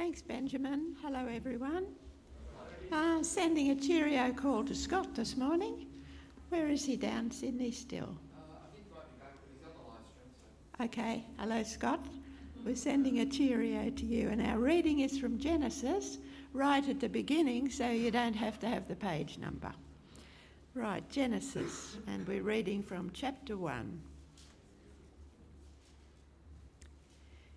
Thanks, Benjamin. Hello, everyone. Uh, sending a cheerio call to Scott this morning. Where is he down Sydney still? Okay, hello, Scott. We're sending a cheerio to you, and our reading is from Genesis, right at the beginning, so you don't have to have the page number. Right, Genesis, and we're reading from chapter 1.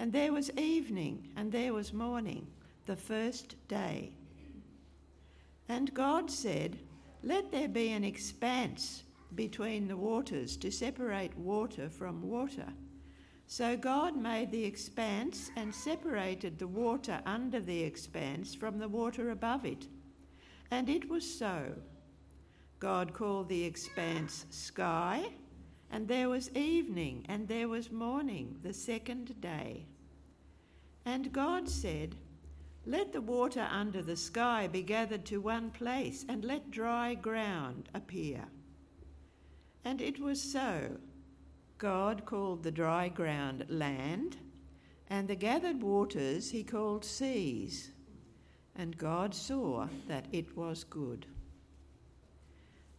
And there was evening, and there was morning, the first day. And God said, Let there be an expanse between the waters to separate water from water. So God made the expanse and separated the water under the expanse from the water above it. And it was so. God called the expanse sky, and there was evening, and there was morning, the second day. And God said, Let the water under the sky be gathered to one place, and let dry ground appear. And it was so. God called the dry ground land, and the gathered waters he called seas. And God saw that it was good.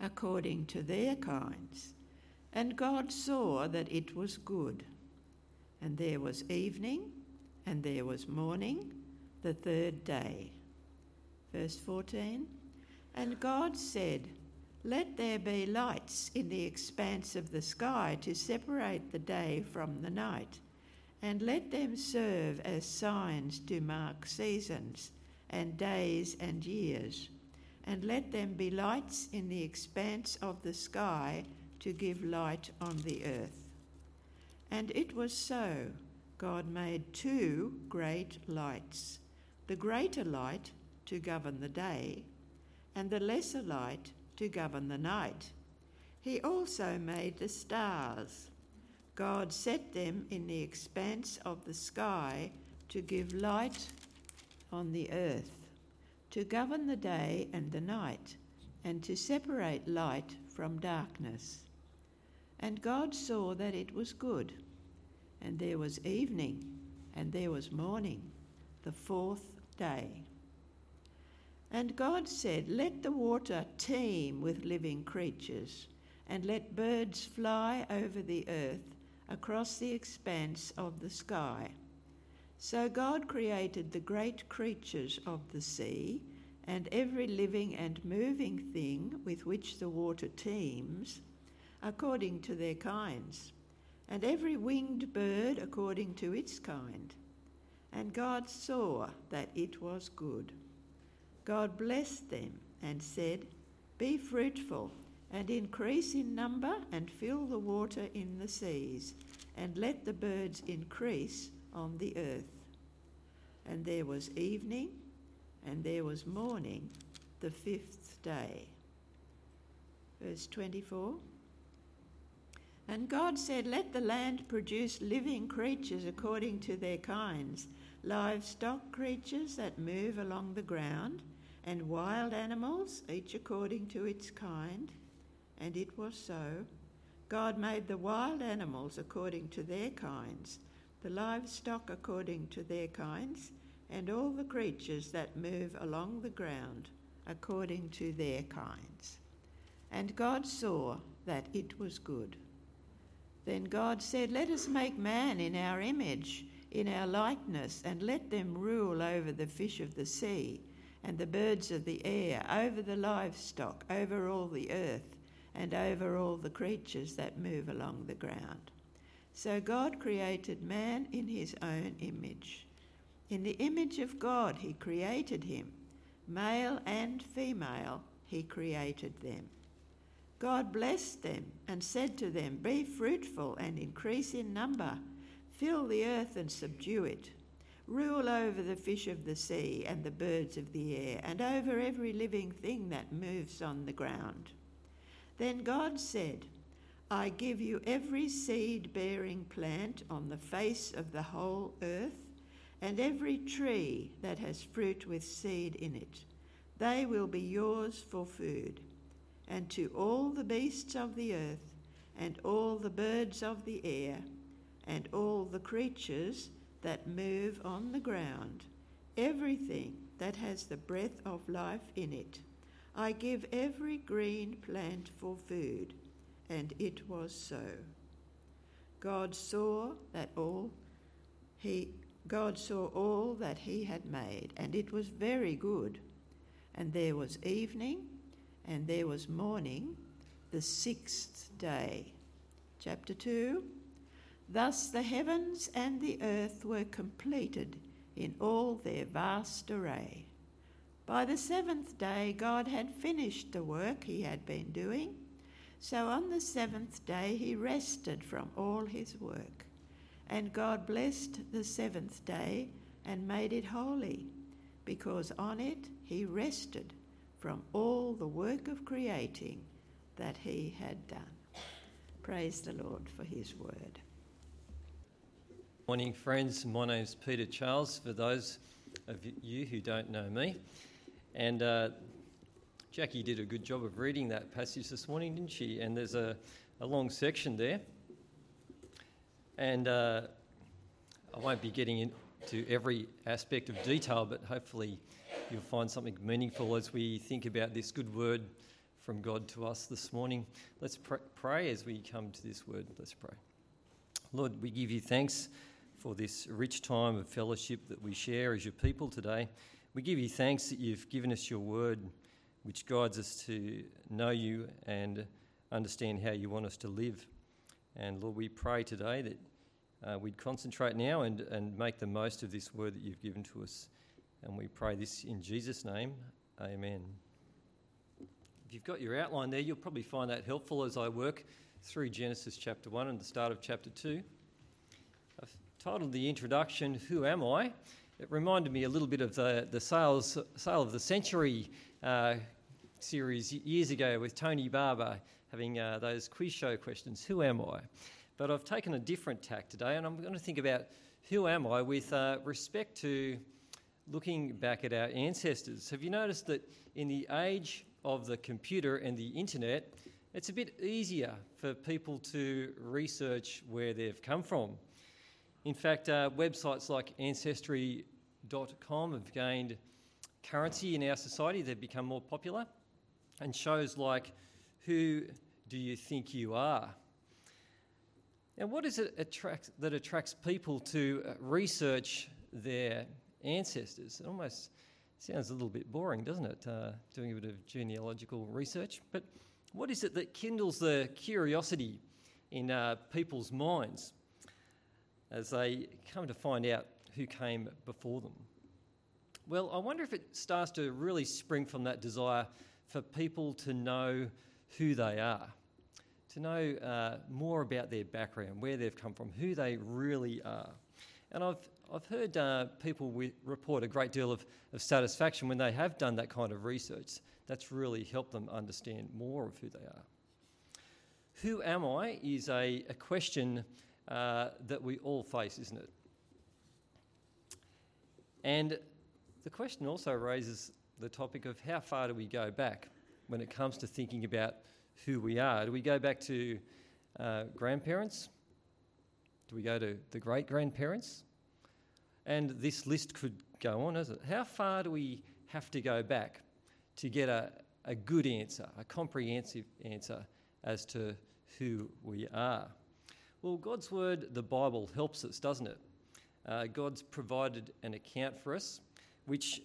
according to their kinds. And God saw that it was good. And there was evening, and there was morning, the third day. Verse 14 And God said, Let there be lights in the expanse of the sky to separate the day from the night, and let them serve as signs to mark seasons and days and years, and let them be lights in the expanse of the sky to give light on the earth. And it was so. God made two great lights the greater light to govern the day, and the lesser light to govern the night. He also made the stars. God set them in the expanse of the sky to give light on the earth, to govern the day and the night, and to separate light from darkness. And God saw that it was good. And there was evening, and there was morning, the fourth day. And God said, Let the water teem with living creatures, and let birds fly over the earth across the expanse of the sky. So God created the great creatures of the sea, and every living and moving thing with which the water teems, according to their kinds, and every winged bird according to its kind. And God saw that it was good. God blessed them and said, Be fruitful and increase in number and fill the water in the seas, and let the birds increase on the earth. And there was evening, and there was morning, the fifth day. Verse 24. And God said, Let the land produce living creatures according to their kinds livestock creatures that move along the ground, and wild animals, each according to its kind. And it was so. God made the wild animals according to their kinds, the livestock according to their kinds, and all the creatures that move along the ground according to their kinds. And God saw that it was good. Then God said, Let us make man in our image in our likeness, and let them rule over the fish of the sea, and the birds of the air, over the livestock, over all the earth, and over all the creatures that move along the ground. So God created man in his own image. In the image of God he created him, male and female he created them. God blessed them and said to them, Be fruitful and increase in number, fill the earth and subdue it. Rule over the fish of the sea and the birds of the air, and over every living thing that moves on the ground. Then God said, I give you every seed bearing plant on the face of the whole earth, and every tree that has fruit with seed in it. They will be yours for food. And to all the beasts of the earth, and all the birds of the air, and all the creatures that move on the ground, everything that has the breath of life in it, I give every green plant for food and it was so. God saw that all he God saw all that he had made, and it was very good. And there was evening, and there was morning, the sixth day. Chapter 2 Thus the heavens and the earth were completed in all their vast array. By the seventh day, God had finished the work he had been doing so on the seventh day he rested from all his work. And God blessed the seventh day and made it holy, because on it he rested from all the work of creating that he had done. Praise the Lord for his word. Morning, friends. My name's Peter Charles, for those of you who don't know me. And uh, Jackie did a good job of reading that passage this morning, didn't she? And there's a, a long section there. And uh, I won't be getting into every aspect of detail, but hopefully you'll find something meaningful as we think about this good word from God to us this morning. Let's pr- pray as we come to this word. Let's pray. Lord, we give you thanks for this rich time of fellowship that we share as your people today. We give you thanks that you've given us your word which guides us to know you and understand how you want us to live. And Lord, we pray today that uh, we'd concentrate now and, and make the most of this word that you've given to us. And we pray this in Jesus' name. Amen. If you've got your outline there, you'll probably find that helpful as I work through Genesis chapter 1 and the start of chapter 2. I've titled the introduction, Who Am I? It reminded me a little bit of the, the sales, sale of the century uh, series years ago with Tony Barber having uh, those quiz show questions Who am I? But I've taken a different tack today and I'm going to think about who am I with uh, respect to looking back at our ancestors. Have you noticed that in the age of the computer and the internet, it's a bit easier for people to research where they've come from? In fact, uh, websites like Ancestry.com have gained currency in our society, they've become more popular. And shows like, Who do you think you are? And what is it attract, that attracts people to uh, research their ancestors? It almost sounds a little bit boring, doesn't it? Uh, doing a bit of genealogical research. But what is it that kindles the curiosity in uh, people's minds as they come to find out who came before them? Well, I wonder if it starts to really spring from that desire for people to know who they are, to know uh, more about their background, where they've come from, who they really are. And I've, I've heard uh, people report a great deal of, of satisfaction when they have done that kind of research. That's really helped them understand more of who they are. Who am I is a, a question uh, that we all face, isn't it? And the question also raises the topic of how far do we go back when it comes to thinking about who we are? Do we go back to uh, grandparents? Do we go to the great grandparents? And this list could go on, isn't it? How far do we have to go back to get a, a good answer, a comprehensive answer as to who we are? Well, God's Word, the Bible, helps us, doesn't it? Uh, God's provided an account for us which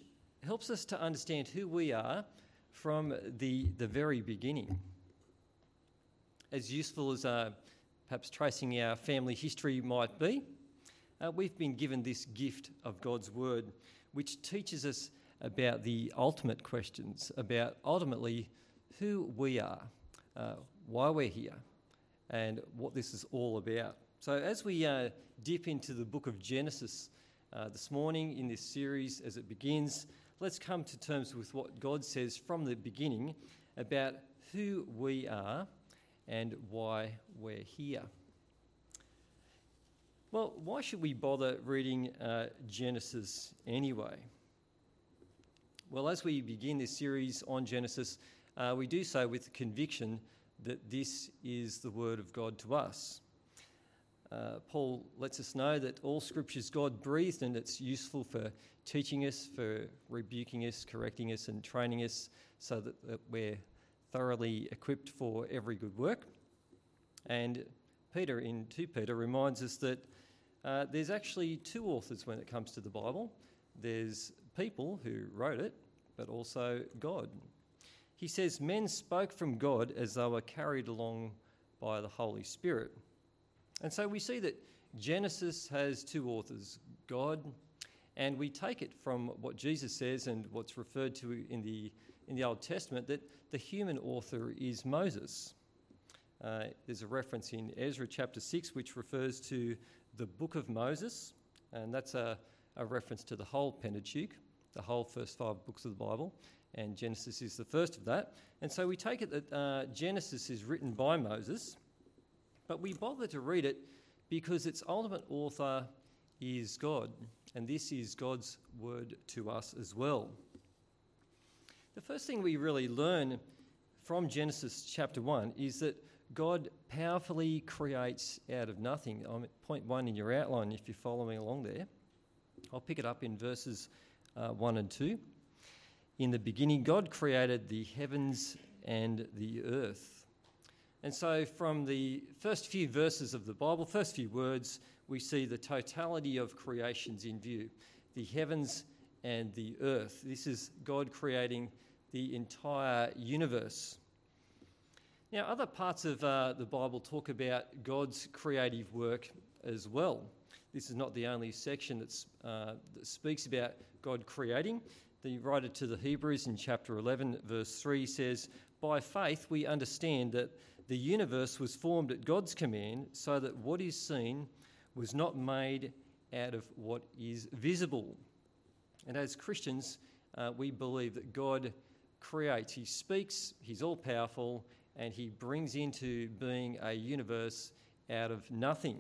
helps us to understand who we are from the, the very beginning. As useful as uh, perhaps tracing our family history might be, uh, we've been given this gift of God's Word, which teaches us about the ultimate questions, about ultimately who we are, uh, why we're here, and what this is all about. So, as we uh, dip into the book of Genesis uh, this morning in this series as it begins, let's come to terms with what God says from the beginning about who we are and why we're here. Well, why should we bother reading uh, Genesis anyway? Well, as we begin this series on Genesis, uh, we do so with the conviction that this is the Word of God to us. Uh, Paul lets us know that all Scripture is God breathed and it's useful for teaching us, for rebuking us, correcting us, and training us so that, that we're thoroughly equipped for every good work. And Peter in 2 Peter reminds us that uh, there's actually two authors when it comes to the Bible there's people who wrote it, but also God. He says, Men spoke from God as they were carried along by the Holy Spirit. And so we see that Genesis has two authors, God, and we take it from what Jesus says and what's referred to in the, in the Old Testament that the human author is Moses. Uh, there's a reference in Ezra chapter 6 which refers to the book of Moses, and that's a, a reference to the whole Pentateuch, the whole first five books of the Bible, and Genesis is the first of that. And so we take it that uh, Genesis is written by Moses, but we bother to read it because its ultimate author is God, and this is God's word to us as well. The first thing we really learn from Genesis chapter 1 is that God powerfully creates out of nothing. I'm at point one in your outline if you're following along there. I'll pick it up in verses uh, 1 and 2. In the beginning, God created the heavens and the earth. And so, from the first few verses of the Bible, first few words, we see the totality of creations in view the heavens and the earth. This is God creating the entire universe. Now, other parts of uh, the Bible talk about God's creative work as well. This is not the only section uh, that speaks about God creating. The writer to the Hebrews in chapter 11, verse 3 says, By faith we understand that the universe was formed at God's command, so that what is seen was not made out of what is visible. And as Christians, uh, we believe that God creates, He speaks, He's all powerful, and he brings into being a universe out of nothing.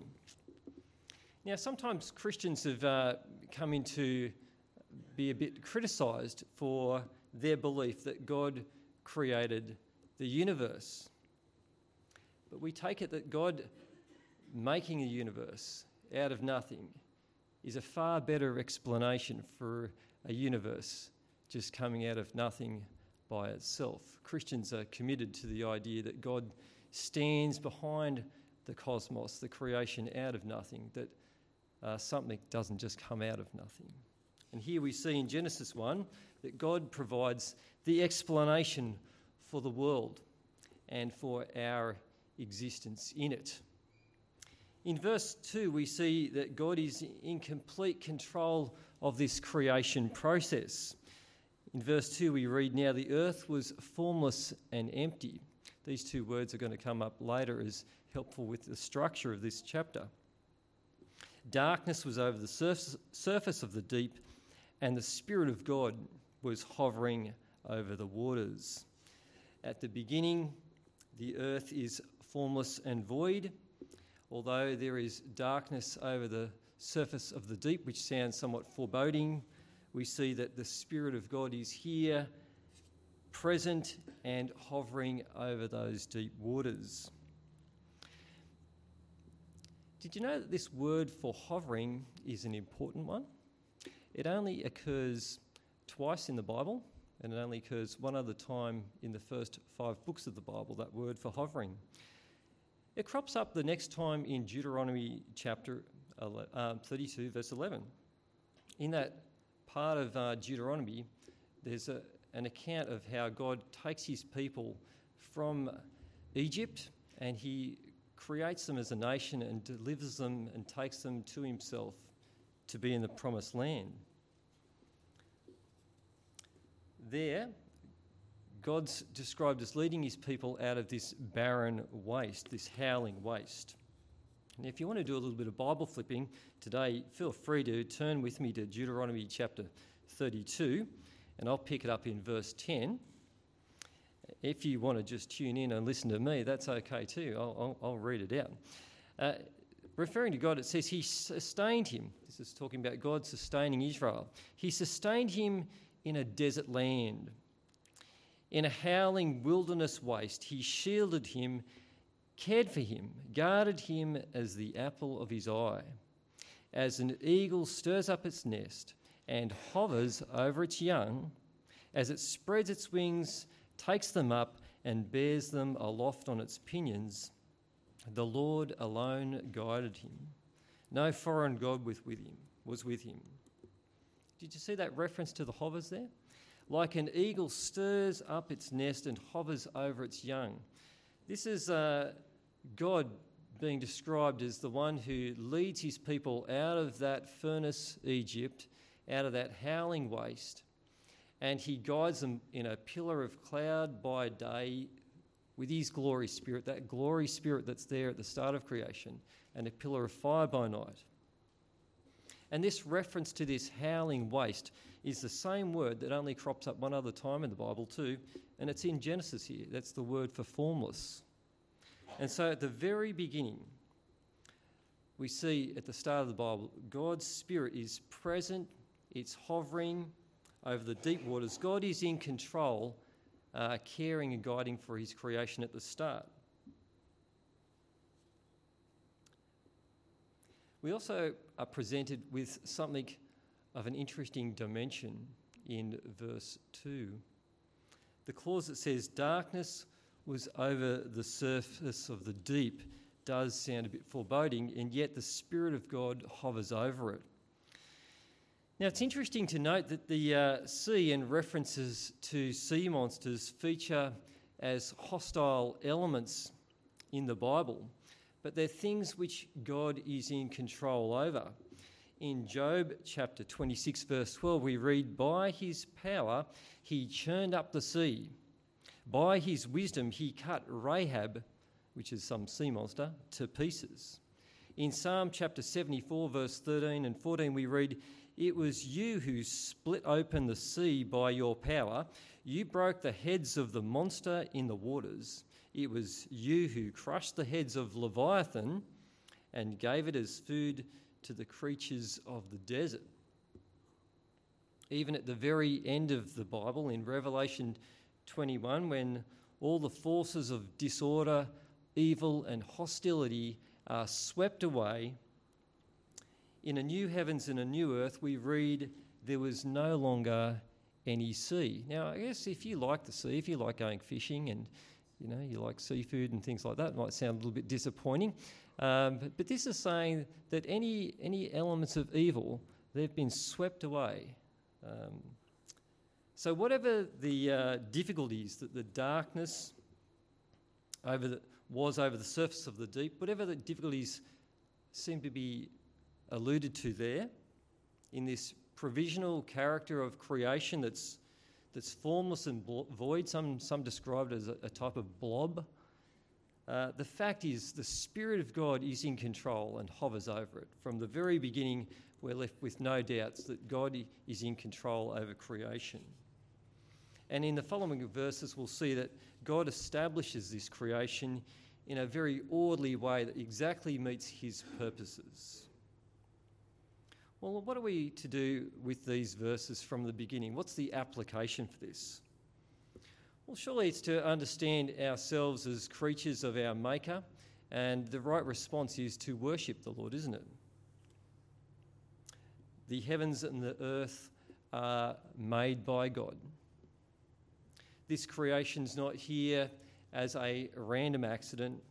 Now, sometimes Christians have uh, come into be a bit criticised for their belief that God created the universe. But we take it that God making a universe out of nothing is a far better explanation for a universe just coming out of nothing by itself. Christians are committed to the idea that God stands behind the cosmos, the creation out of nothing, that uh, something doesn't just come out of nothing. And here we see in Genesis 1 that God provides the explanation for the world and for our existence in it. In verse 2, we see that God is in complete control of this creation process. In verse 2, we read, Now the earth was formless and empty. These two words are going to come up later as helpful with the structure of this chapter. Darkness was over the surface, surface of the deep, and the Spirit of God was hovering over the waters. At the beginning, the earth is formless and void, although there is darkness over the surface of the deep, which sounds somewhat foreboding we see that the Spirit of God is here, present, and hovering over those deep waters. Did you know that this word for hovering is an important one? It only occurs twice in the Bible, and it only occurs one other time in the first five books of the Bible, that word for hovering. It crops up the next time in Deuteronomy chapter uh, 32, verse 11. In that part of uh, Deuteronomy, there's a, an account of how God takes his people from Egypt and he creates them as a nation and delivers them and takes them to himself to be in the promised land. There, God's described as leading his people out of this barren waste, this howling waste. And if you want to do a little bit of Bible flipping today, feel free to turn with me to Deuteronomy chapter 32, and I'll pick it up in verse 10. If you want to just tune in and listen to me, that's okay too. I'll, I'll, I'll read it out. Uh, referring to God, it says He sustained him. This is talking about God sustaining Israel. He sustained him in a desert land. In a howling wilderness waste, He shielded him cared for him, guarded him as the apple of his eye. As an eagle stirs up its nest and hovers over its young, as it spreads its wings, takes them up, and bears them aloft on its pinions, the Lord alone guided him. No foreign God was with him. Was with him. Did you see that reference to the hovers there? Like an eagle stirs up its nest and hovers over its young. This is uh, God being described as the one who leads his people out of that furnace, Egypt, out of that howling waste, and he guides them in a pillar of cloud by day with his glory spirit, that glory spirit that's there at the start of creation, and a pillar of fire by night. And this reference to this howling waste is the same word that only crops up one other time in the Bible, too, and it's in Genesis here. That's the word for formless. And so at the very beginning, we see at the start of the Bible, God's Spirit is present, it's hovering over the deep waters. God is in control, uh, caring and guiding for His creation at the start. We also are presented with something of an interesting dimension in verse 2. The clause that says, Darkness was over the surface of the deep does sound a bit foreboding, and yet the Spirit of God hovers over it. Now, it's interesting to note that the uh, sea and references to sea monsters feature as hostile elements in the Bible, but they're things which God is in control over. In Job chapter 26, verse 12, we read, By his power he churned up the sea by his wisdom, he cut Rahab, which is some sea monster, to pieces. In Psalm chapter 74, verse 13 and 14, we read, It was you who split open the sea by your power. You broke the heads of the monster in the waters. It was you who crushed the heads of Leviathan and gave it as food to the creatures of the desert. Even at the very end of the Bible, in Revelation 21 when all the forces of disorder, evil, and hostility are swept away. In a new heavens and a new earth, we read there was no longer any sea. Now, I guess if you like the sea, if you like going fishing and you know you like seafood and things like that, might sound a little bit disappointing. Um, but, but this is saying that any any elements of evil they've been swept away. Um, so, whatever the uh, difficulties that the darkness over the, was over the surface of the deep, whatever the difficulties seem to be alluded to there in this provisional character of creation that's, that's formless and void, some, some describe it as a, a type of blob. Uh, the fact is, the Spirit of God is in control and hovers over it. From the very beginning, we're left with no doubts that God is in control over creation. And in the following verses, we'll see that God establishes this creation in a very orderly way that exactly meets his purposes. Well, what are we to do with these verses from the beginning? What's the application for this? Well, surely it's to understand ourselves as creatures of our Maker, and the right response is to worship the Lord, isn't it? The heavens and the earth are made by God. This creation's not here as a random accident,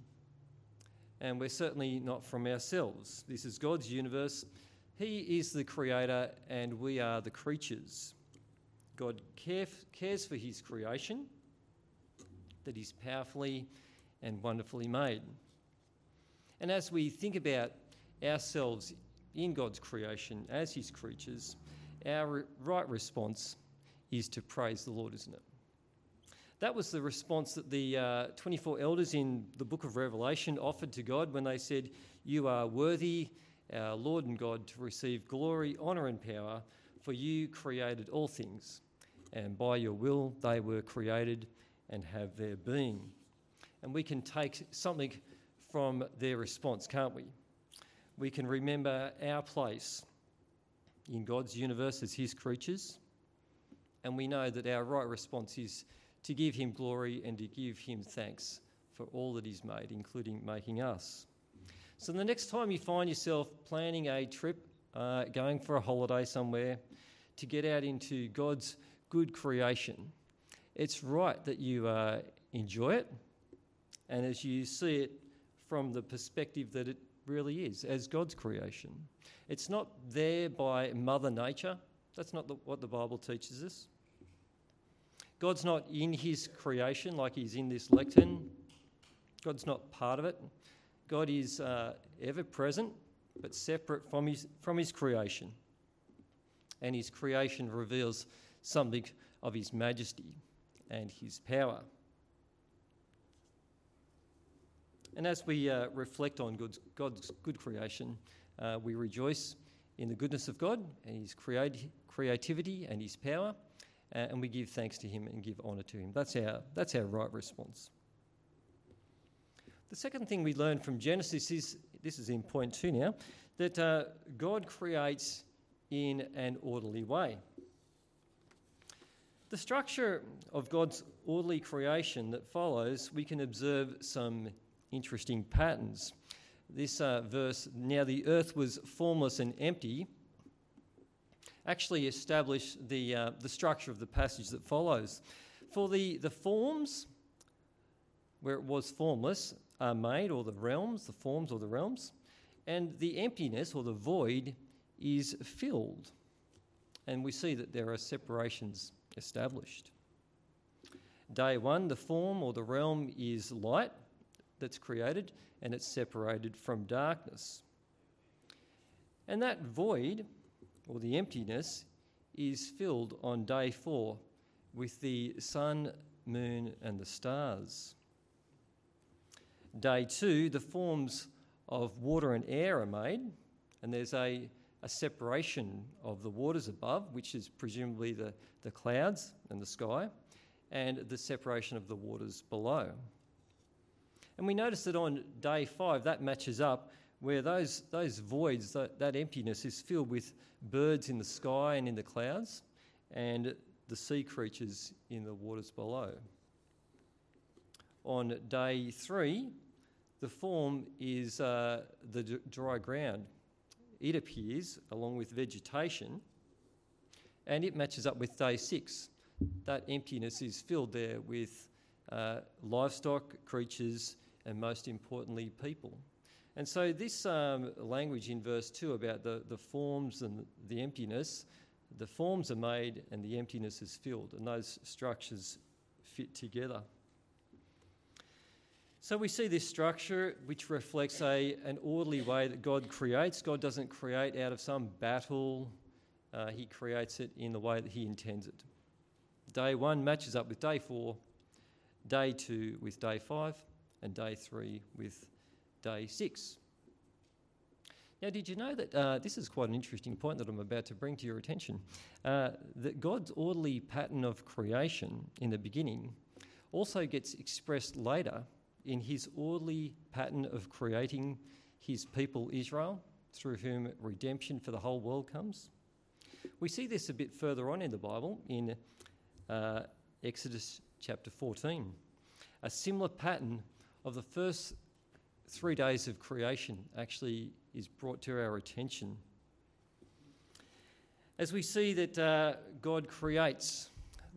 and we're certainly not from ourselves. This is God's universe. He is the creator, and we are the creatures. God care, cares for his creation, that is powerfully and wonderfully made. And as we think about ourselves in God's creation as his creatures, our right response is to praise the Lord, isn't it? That was the response that the uh, 24 elders in the book of Revelation offered to God when they said, You are worthy, our Lord and God, to receive glory, honour, and power, for you created all things, and by your will they were created and have their being. And we can take something from their response, can't we? We can remember our place in God's universe as His creatures, and we know that our right response is to give Him glory and to give Him thanks for all that He's made, including making us. So, the next time you find yourself planning a trip, uh, going for a holiday somewhere, to get out into God's good creation, it's right that you uh, enjoy it and as you see it from the perspective that it really is, as God's creation. It's not there by Mother Nature. That's not the, what the Bible teaches us. God's not in his creation like he's in this lectern. God's not part of it. God is uh, ever present, but separate from his, from his creation. And his creation reveals something of his majesty and his power. And as we uh, reflect on God's, God's good creation, uh, we rejoice in the goodness of God and His creati- creativity and His power, uh, and we give thanks to Him and give honour to Him. That's our, that's our right response. The second thing we learn from Genesis is this is in point two now that uh, God creates in an orderly way. The structure of God's orderly creation that follows, we can observe some interesting patterns. This uh, verse, now the earth was formless and empty, actually establish the, uh, the structure of the passage that follows. For the, the forms, where it was formless, are made, or the realms, the forms or the realms, and the emptiness or the void is filled. And we see that there are separations established. Day one, the form or the realm is light, that's created and it's separated from darkness. And that void, or the emptiness, is filled on day four with the sun, moon, and the stars. Day two, the forms of water and air are made, and there's a, a separation of the waters above, which is presumably the, the clouds and the sky, and the separation of the waters below. And we notice that on day five, that matches up where those, those voids, that, that emptiness is filled with birds in the sky and in the clouds, and the sea creatures in the waters below. On day three, the form is uh, the d- dry ground. It appears along with vegetation, and it matches up with day six. That emptiness is filled there with uh, livestock, creatures, and most importantly, people. And so, this um, language in verse 2 about the, the forms and the emptiness, the forms are made and the emptiness is filled, and those structures fit together. So, we see this structure which reflects a, an orderly way that God creates. God doesn't create out of some battle, uh, He creates it in the way that He intends it. Day one matches up with day four, day two with day five, and day three with day six. Now, did you know that uh, this is quite an interesting point that I'm about to bring to your attention? Uh, that God's orderly pattern of creation in the beginning also gets expressed later in his orderly pattern of creating his people Israel, through whom redemption for the whole world comes. We see this a bit further on in the Bible in uh, Exodus chapter 14. A similar pattern of the first three days of creation actually is brought to our attention. As we see that uh, God creates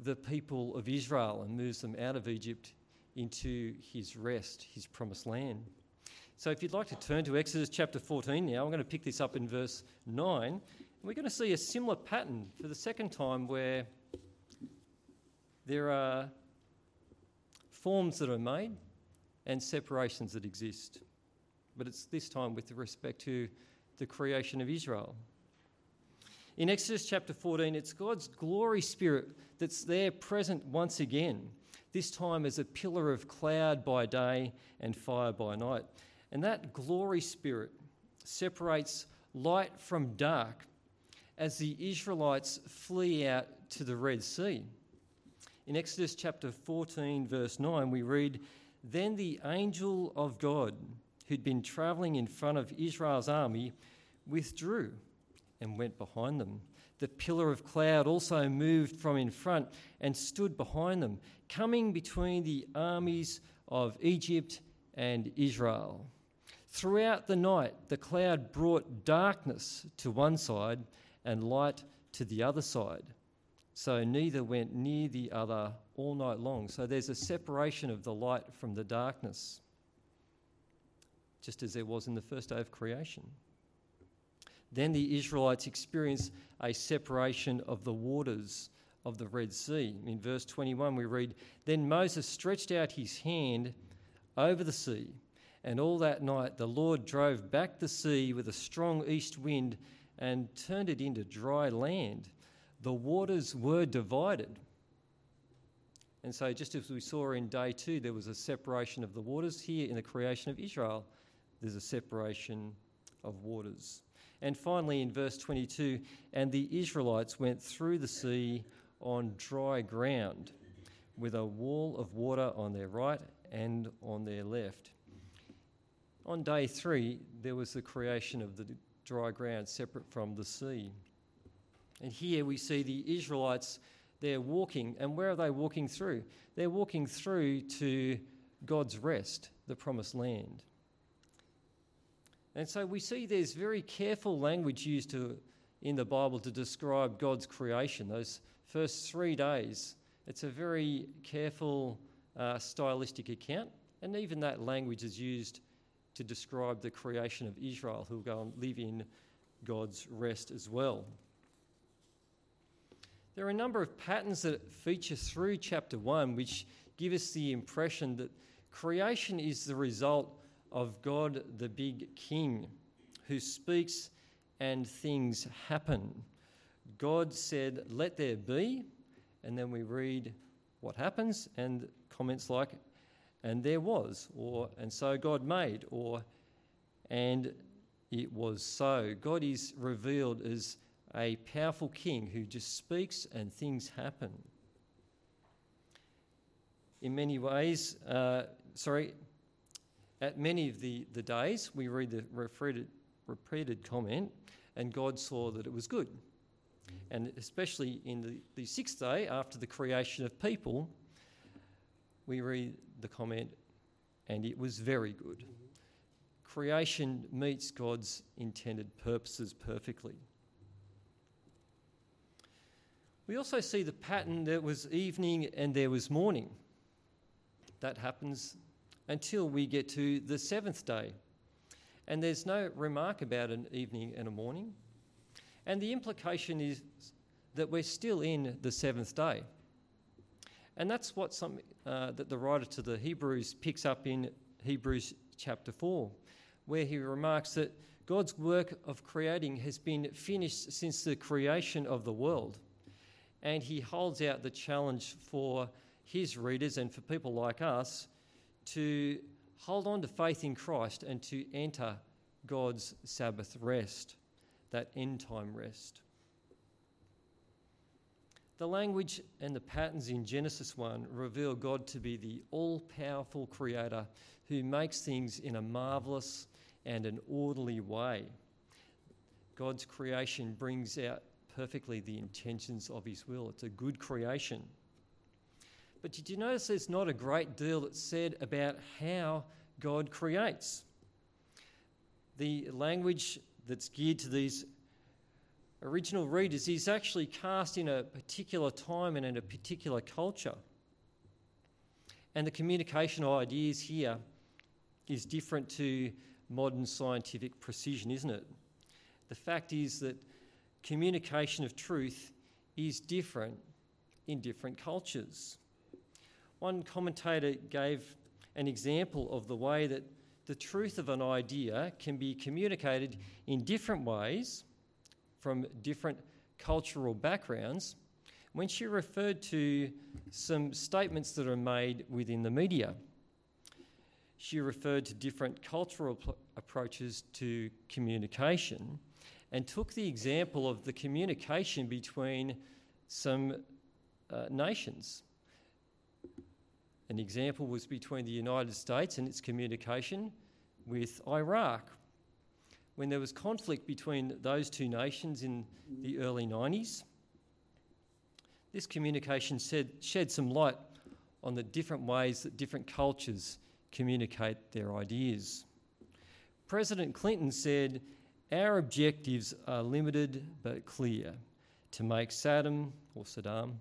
the people of Israel and moves them out of Egypt into his rest, his promised land. So, if you'd like to turn to Exodus chapter 14 now, I'm going to pick this up in verse 9. And we're going to see a similar pattern for the second time where there are forms that are made and separations that exist. But it's this time with respect to the creation of Israel. In Exodus chapter 14, it's God's glory spirit that's there present once again, this time as a pillar of cloud by day and fire by night. And that glory spirit separates light from dark as the Israelites flee out to the Red Sea. In Exodus chapter 14, verse 9, we read, Then the angel of God, who'd been travelling in front of Israel's army, withdrew and went behind them. The pillar of cloud also moved from in front and stood behind them, coming between the armies of Egypt and Israel. Throughout the night, the cloud brought darkness to one side and light to the other side. So neither went near the other all night long. So there's a separation of the light from the darkness, just as there was in the first day of creation. Then the Israelites experienced a separation of the waters of the Red Sea. In verse 21, we read Then Moses stretched out his hand over the sea, and all that night the Lord drove back the sea with a strong east wind and turned it into dry land. The waters were divided. And so, just as we saw in day two, there was a separation of the waters, here in the creation of Israel, there's a separation of waters. And finally, in verse 22, and the Israelites went through the sea on dry ground with a wall of water on their right and on their left. On day three, there was the creation of the dry ground separate from the sea. And here we see the Israelites, they're walking. And where are they walking through? They're walking through to God's rest, the promised land. And so we see there's very careful language used to, in the Bible to describe God's creation, those first three days. It's a very careful uh, stylistic account, and even that language is used to describe the creation of Israel, who will go and live in God's rest as well. There are a number of patterns that feature through chapter 1 which give us the impression that creation is the result of God the big king who speaks and things happen. God said, Let there be, and then we read what happens and comments like, and there was, or and so God made, or and it was so. God is revealed as a powerful king who just speaks and things happen. In many ways, uh, sorry, at many of the, the days, we read the repeated, repeated comment, and God saw that it was good. And especially in the, the sixth day, after the creation of people, we read the comment, and it was very good. Creation meets God's intended purposes perfectly. We also see the pattern there was evening and there was morning. That happens until we get to the seventh day. And there's no remark about an evening and a morning. And the implication is that we're still in the seventh day. And that's what some, uh, that the writer to the Hebrews picks up in Hebrews chapter 4, where he remarks that God's work of creating has been finished since the creation of the world. And he holds out the challenge for his readers and for people like us to hold on to faith in Christ and to enter God's Sabbath rest, that end time rest. The language and the patterns in Genesis 1 reveal God to be the all powerful creator who makes things in a marvellous and an orderly way. God's creation brings out perfectly the intentions of his will. It's a good creation. But did you notice there's not a great deal that's said about how God creates? The language that's geared to these original readers is actually cast in a particular time and in a particular culture. And the communication of ideas here is different to modern scientific precision, isn't it? The fact is that communication of truth is different in different cultures. One commentator gave an example of the way that the truth of an idea can be communicated in different ways from different cultural backgrounds when she referred to some statements that are made within the media. She referred to different cultural pl- approaches to communication and took the example of the communication between some uh, nations. An example was between the United States and its communication with Iraq. When there was conflict between those two nations in the early 90s, this communication shed, shed some light on the different ways that different cultures communicate their ideas. President Clinton said, Our objectives are limited but clear to make Saddam or Saddam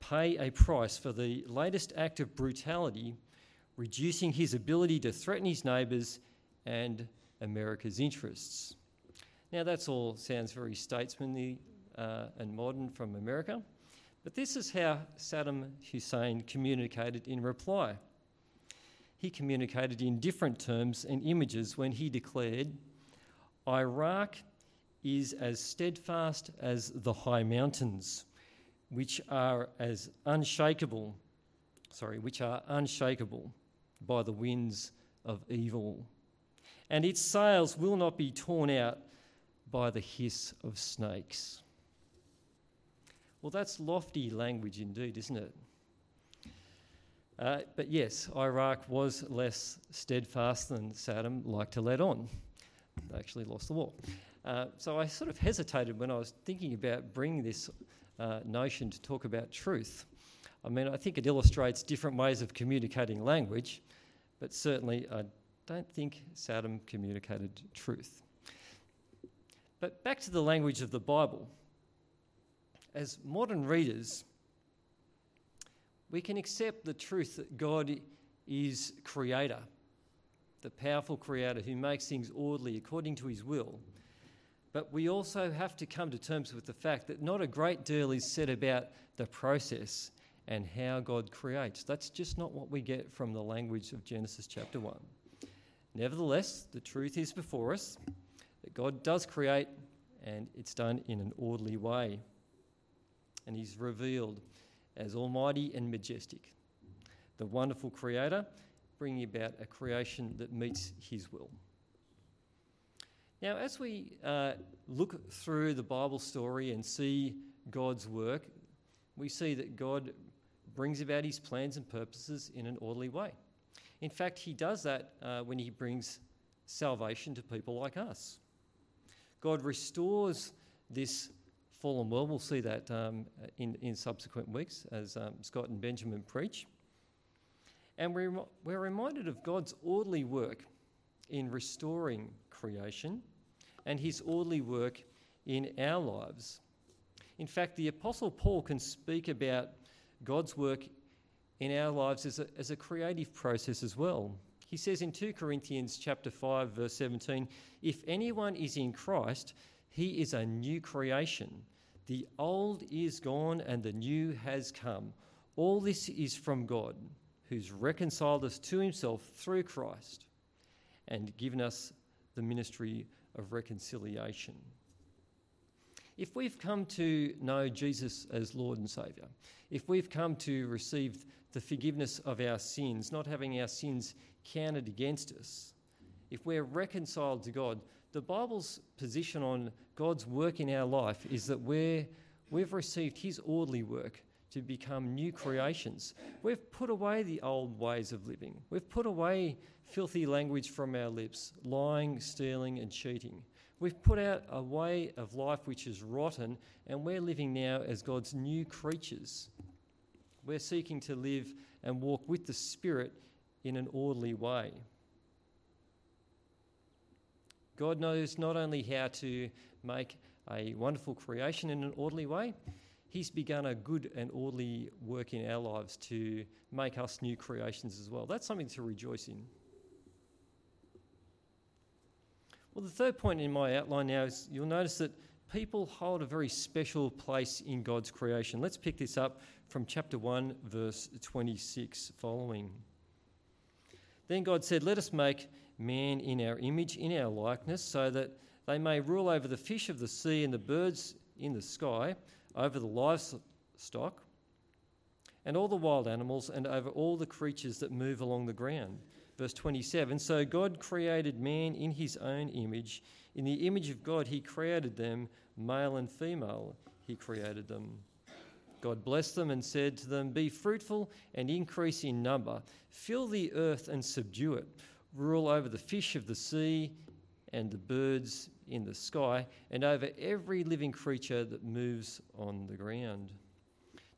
pay a price for the latest act of brutality, reducing his ability to threaten his neighbours and America's interests. Now, that's all sounds very statesmanly uh, and modern from America, but this is how Saddam Hussein communicated in reply. He communicated in different terms and images when he declared, Iraq is as steadfast as the high mountains which are as unshakable, sorry, which are unshakable by the winds of evil. And its sails will not be torn out by the hiss of snakes. Well, that's lofty language indeed, isn't it? Uh, but yes, Iraq was less steadfast than Saddam liked to let on. They actually lost the war. Uh, so I sort of hesitated when I was thinking about bringing this uh, notion to talk about truth. I mean, I think it illustrates different ways of communicating language, but certainly I don't think Saddam communicated truth. But back to the language of the Bible. As modern readers, we can accept the truth that God is creator, the powerful creator who makes things orderly according to his will but we also have to come to terms with the fact that not a great deal is said about the process and how God creates. That's just not what we get from the language of Genesis chapter 1. Nevertheless, the truth is before us that God does create and it's done in an orderly way. And He's revealed as almighty and majestic, the wonderful Creator, bringing about a creation that meets His will. Now, as we uh, look through the Bible story and see God's work, we see that God brings about his plans and purposes in an orderly way. In fact, he does that uh, when he brings salvation to people like us. God restores this fallen world. We'll see that um, in, in subsequent weeks as um, Scott and Benjamin preach. And we're, we're reminded of God's orderly work in restoring creation and his orderly work in our lives. In fact, the Apostle Paul can speak about God's work in our lives as a, as a creative process as well. He says in 2 Corinthians chapter 5 verse 17, if anyone is in Christ, he is a new creation. The old is gone and the new has come. All this is from God, who's reconciled us to himself through Christ and given us the ministry of reconciliation. If we've come to know Jesus as Lord and Saviour, if we've come to receive the forgiveness of our sins, not having our sins counted against us, if we're reconciled to God, the Bible's position on God's work in our life is that we're, we've received His orderly work to become new creations. We've put away the old ways of living. We've put away filthy language from our lips, lying, stealing, and cheating. We've put out a way of life which is rotten, and we're living now as God's new creatures. We're seeking to live and walk with the Spirit in an orderly way. God knows not only how to make a wonderful creation in an orderly way, He's begun a good and orderly work in our lives to make us new creations as well. That's something to rejoice in. Well, the third point in my outline now is you'll notice that people hold a very special place in God's creation. Let's pick this up from chapter 1, verse 26 following. Then God said, Let us make man in our image, in our likeness, so that they may rule over the fish of the sea and the birds in the sky, over the livestock and all the wild animals, and over all the creatures that move along the ground. Verse 27 So God created man in his own image. In the image of God, he created them, male and female, he created them. God blessed them and said to them, Be fruitful and increase in number, fill the earth and subdue it, rule over the fish of the sea and the birds in the sky, and over every living creature that moves on the ground.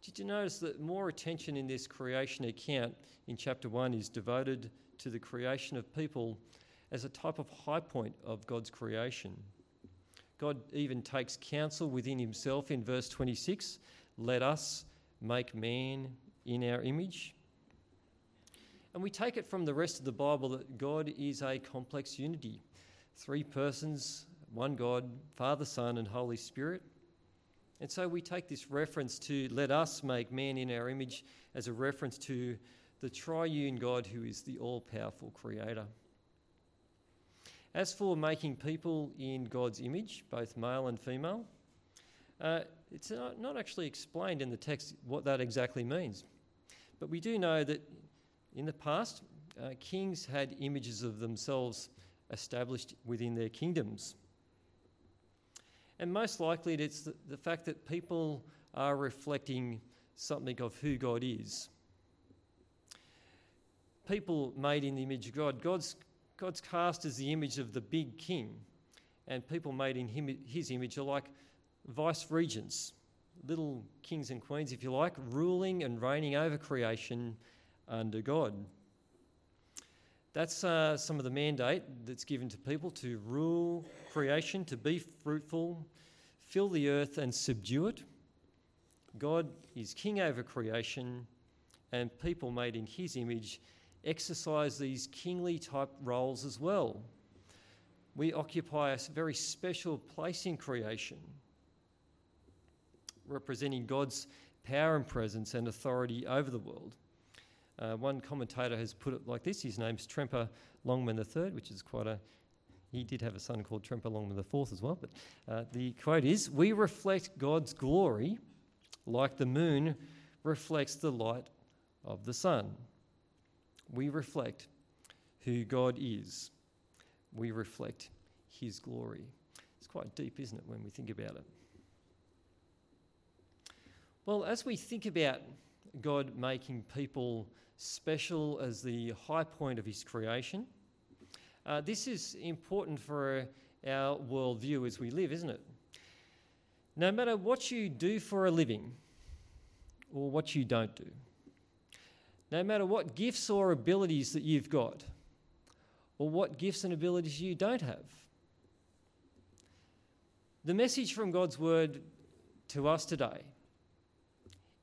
Did you notice that more attention in this creation account in chapter 1 is devoted to the creation of people as a type of high point of God's creation? God even takes counsel within himself in verse 26 let us make man in our image. And we take it from the rest of the Bible that God is a complex unity three persons, one God, Father, Son, and Holy Spirit. And so we take this reference to let us make man in our image as a reference to the triune God who is the all powerful creator. As for making people in God's image, both male and female, uh, it's not, actually explained in the text what that exactly means. But we do know that in the past, uh, kings had images of themselves established within their kingdoms. And most likely, it's the, the fact that people are reflecting something of who God is. People made in the image of God. God's, God's cast as the image of the big king, and people made in him, his image are like vice regents, little kings and queens, if you like, ruling and reigning over creation under God. That's uh, some of the mandate that's given to people to rule creation, to be fruitful, fill the earth and subdue it. God is king over creation, and people made in his image exercise these kingly type roles as well. We occupy a very special place in creation, representing God's power and presence and authority over the world. Uh, one commentator has put it like this his name's Tremper Longman III, which is quite a. He did have a son called Tremper Longman IV as well, but uh, the quote is We reflect God's glory like the moon reflects the light of the sun. We reflect who God is, we reflect his glory. It's quite deep, isn't it, when we think about it? Well, as we think about God making people special as the high point of his creation. Uh, this is important for our worldview as we live, isn't it? No matter what you do for a living or what you don't do, no matter what gifts or abilities that you've got, or what gifts and abilities you don't have, the message from God's word to us today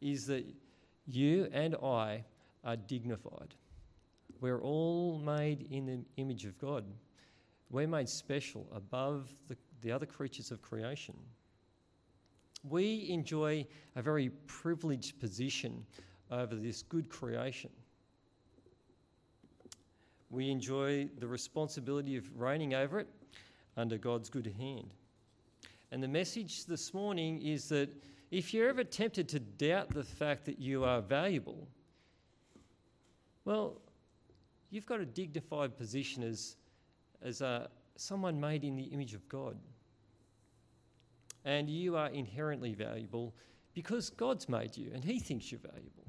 is that you and I are dignified. We're all made in the image of God. We're made special above the, the other creatures of creation. We enjoy a very privileged position over this good creation. We enjoy the responsibility of reigning over it under God's good hand. And the message this morning is that if you're ever tempted to doubt the fact that you are valuable, well, you've got a dignified position as, as a, someone made in the image of God. And you are inherently valuable because God's made you and He thinks you're valuable.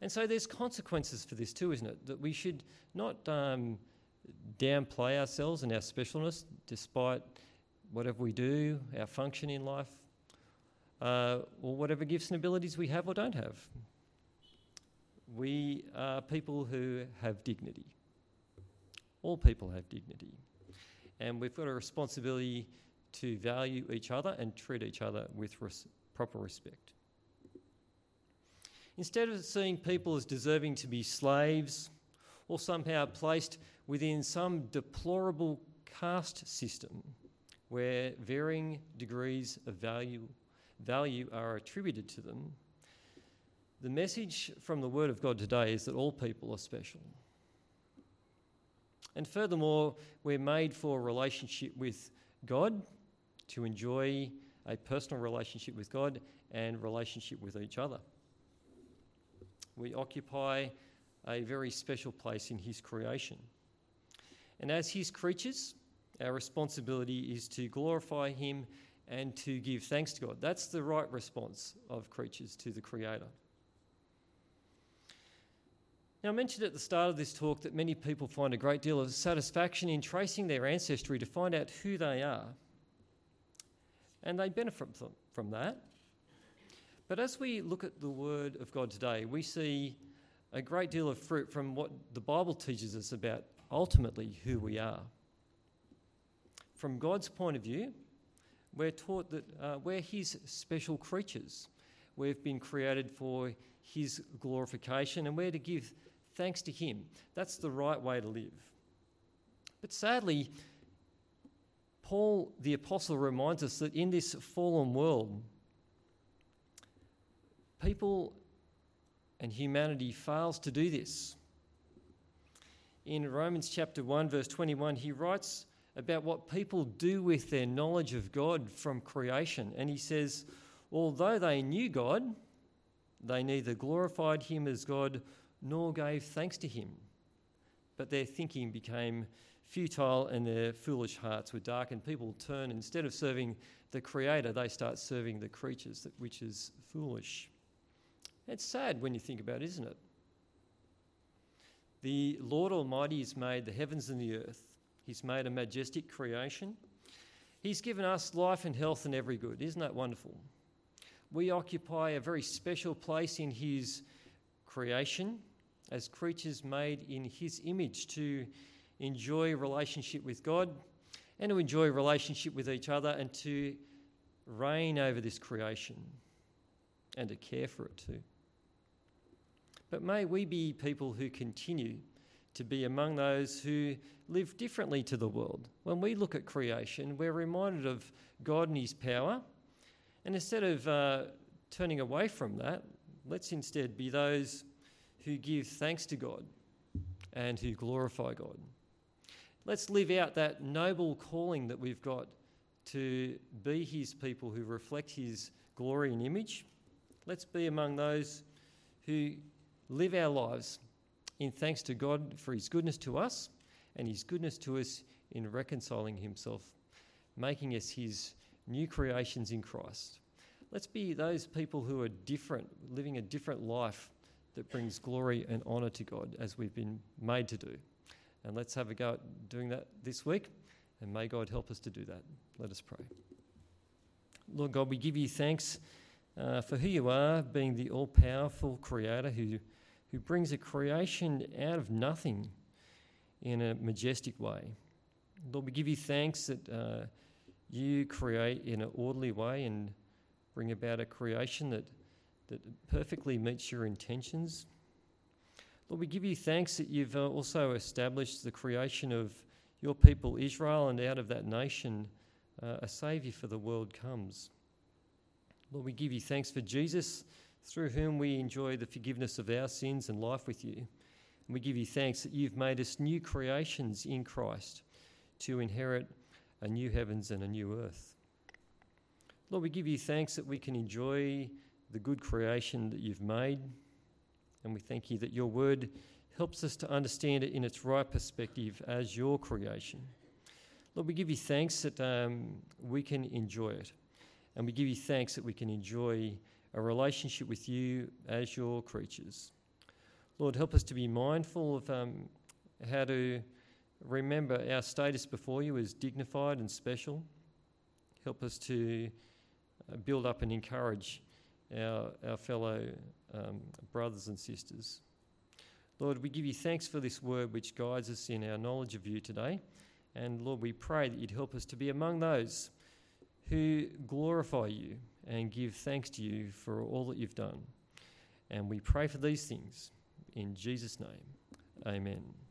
And so there's consequences for this too, isn't it? That we should not um, downplay ourselves and our specialness despite whatever we do, our function in life, uh, or whatever gifts and abilities we have or don't have we are people who have dignity. All people have dignity. And we've got a responsibility to value each other and treat each other with res- proper respect. Instead of seeing people as deserving to be slaves or somehow placed within some deplorable caste system where varying degrees of value, value are attributed to them, the message from the Word of God today is that all people are special. And furthermore, we're made for a relationship with God, to enjoy a personal relationship with God and relationship with each other. We occupy a very special place in His creation. And as His creatures, our responsibility is to glorify Him and to give thanks to God. That's the right response of creatures to the Creator. Now, I mentioned at the start of this talk that many people find a great deal of satisfaction in tracing their ancestry to find out who they are. And they benefit from that. But as we look at the Word of God today, we see a great deal of fruit from what the Bible teaches us about ultimately who we are. From God's point of view, we're taught that uh, we're His special creatures. We've been created for His glorification and we're to give thanks to Him. That's the right way to live. But sadly, Paul the Apostle reminds us that in this fallen world, people and humanity fails to do this. In Romans chapter 1, verse 21, he writes about what people do with their knowledge of God from creation. And he says, Although they knew God, they neither glorified him as God nor gave thanks to him. But their thinking became futile and their foolish hearts were darkened. People turn, instead of serving the Creator, they start serving the creatures, which is foolish. It's sad when you think about it, isn't it? The Lord Almighty has made the heavens and the earth. He's made a majestic creation. He's given us life and health and every good. Isn't that wonderful? We occupy a very special place in His creation as creatures made in His image to enjoy relationship with God and to enjoy relationship with each other and to reign over this creation and to care for it too. But may we be people who continue to be among those who live differently to the world. When we look at creation, we're reminded of God and His power. And instead of uh, turning away from that, let's instead be those who give thanks to God and who glorify God. Let's live out that noble calling that we've got to be His people who reflect His glory and image. Let's be among those who live our lives in thanks to God for His goodness to us and His goodness to us in reconciling Himself, making us His new creations in Christ. Let's be those people who are different, living a different life that brings glory and honour to God as we've been made to do. And let's have a go at doing that this week, and may God help us to do that. Let us pray. Lord God, we give you thanks uh, for who you are, being the all powerful creator who, who brings a creation out of nothing in a majestic way. Lord, we give you thanks that uh, you create in an orderly way and bring about a creation that that perfectly meets your intentions. Lord, we give you thanks that you've uh, also established the creation of your people Israel, and out of that nation, uh, a Saviour for the world comes. Lord, we give you thanks for Jesus, through whom we enjoy the forgiveness of our sins and life with you. And we give you thanks that you've made us new creations in Christ to inherit a new heavens and a new earth. Lord, we give you thanks that we can enjoy the good creation that you've made. And we thank you that your word helps us to understand it in its right perspective as your creation. Lord, we give you thanks that um, we can enjoy it. And we give you thanks that we can enjoy a relationship with you as your creatures. Lord, help us to be mindful of um, how to remember our status before you as dignified and special. Help us to uh, build up and encourage our, our fellow um, brothers and sisters. Lord, we give you thanks for this word which guides us in our knowledge of you today. And Lord, we pray that you'd help us to be among those who glorify you and give thanks to you for all that you've done. And we pray for these things in Jesus' name. Amen.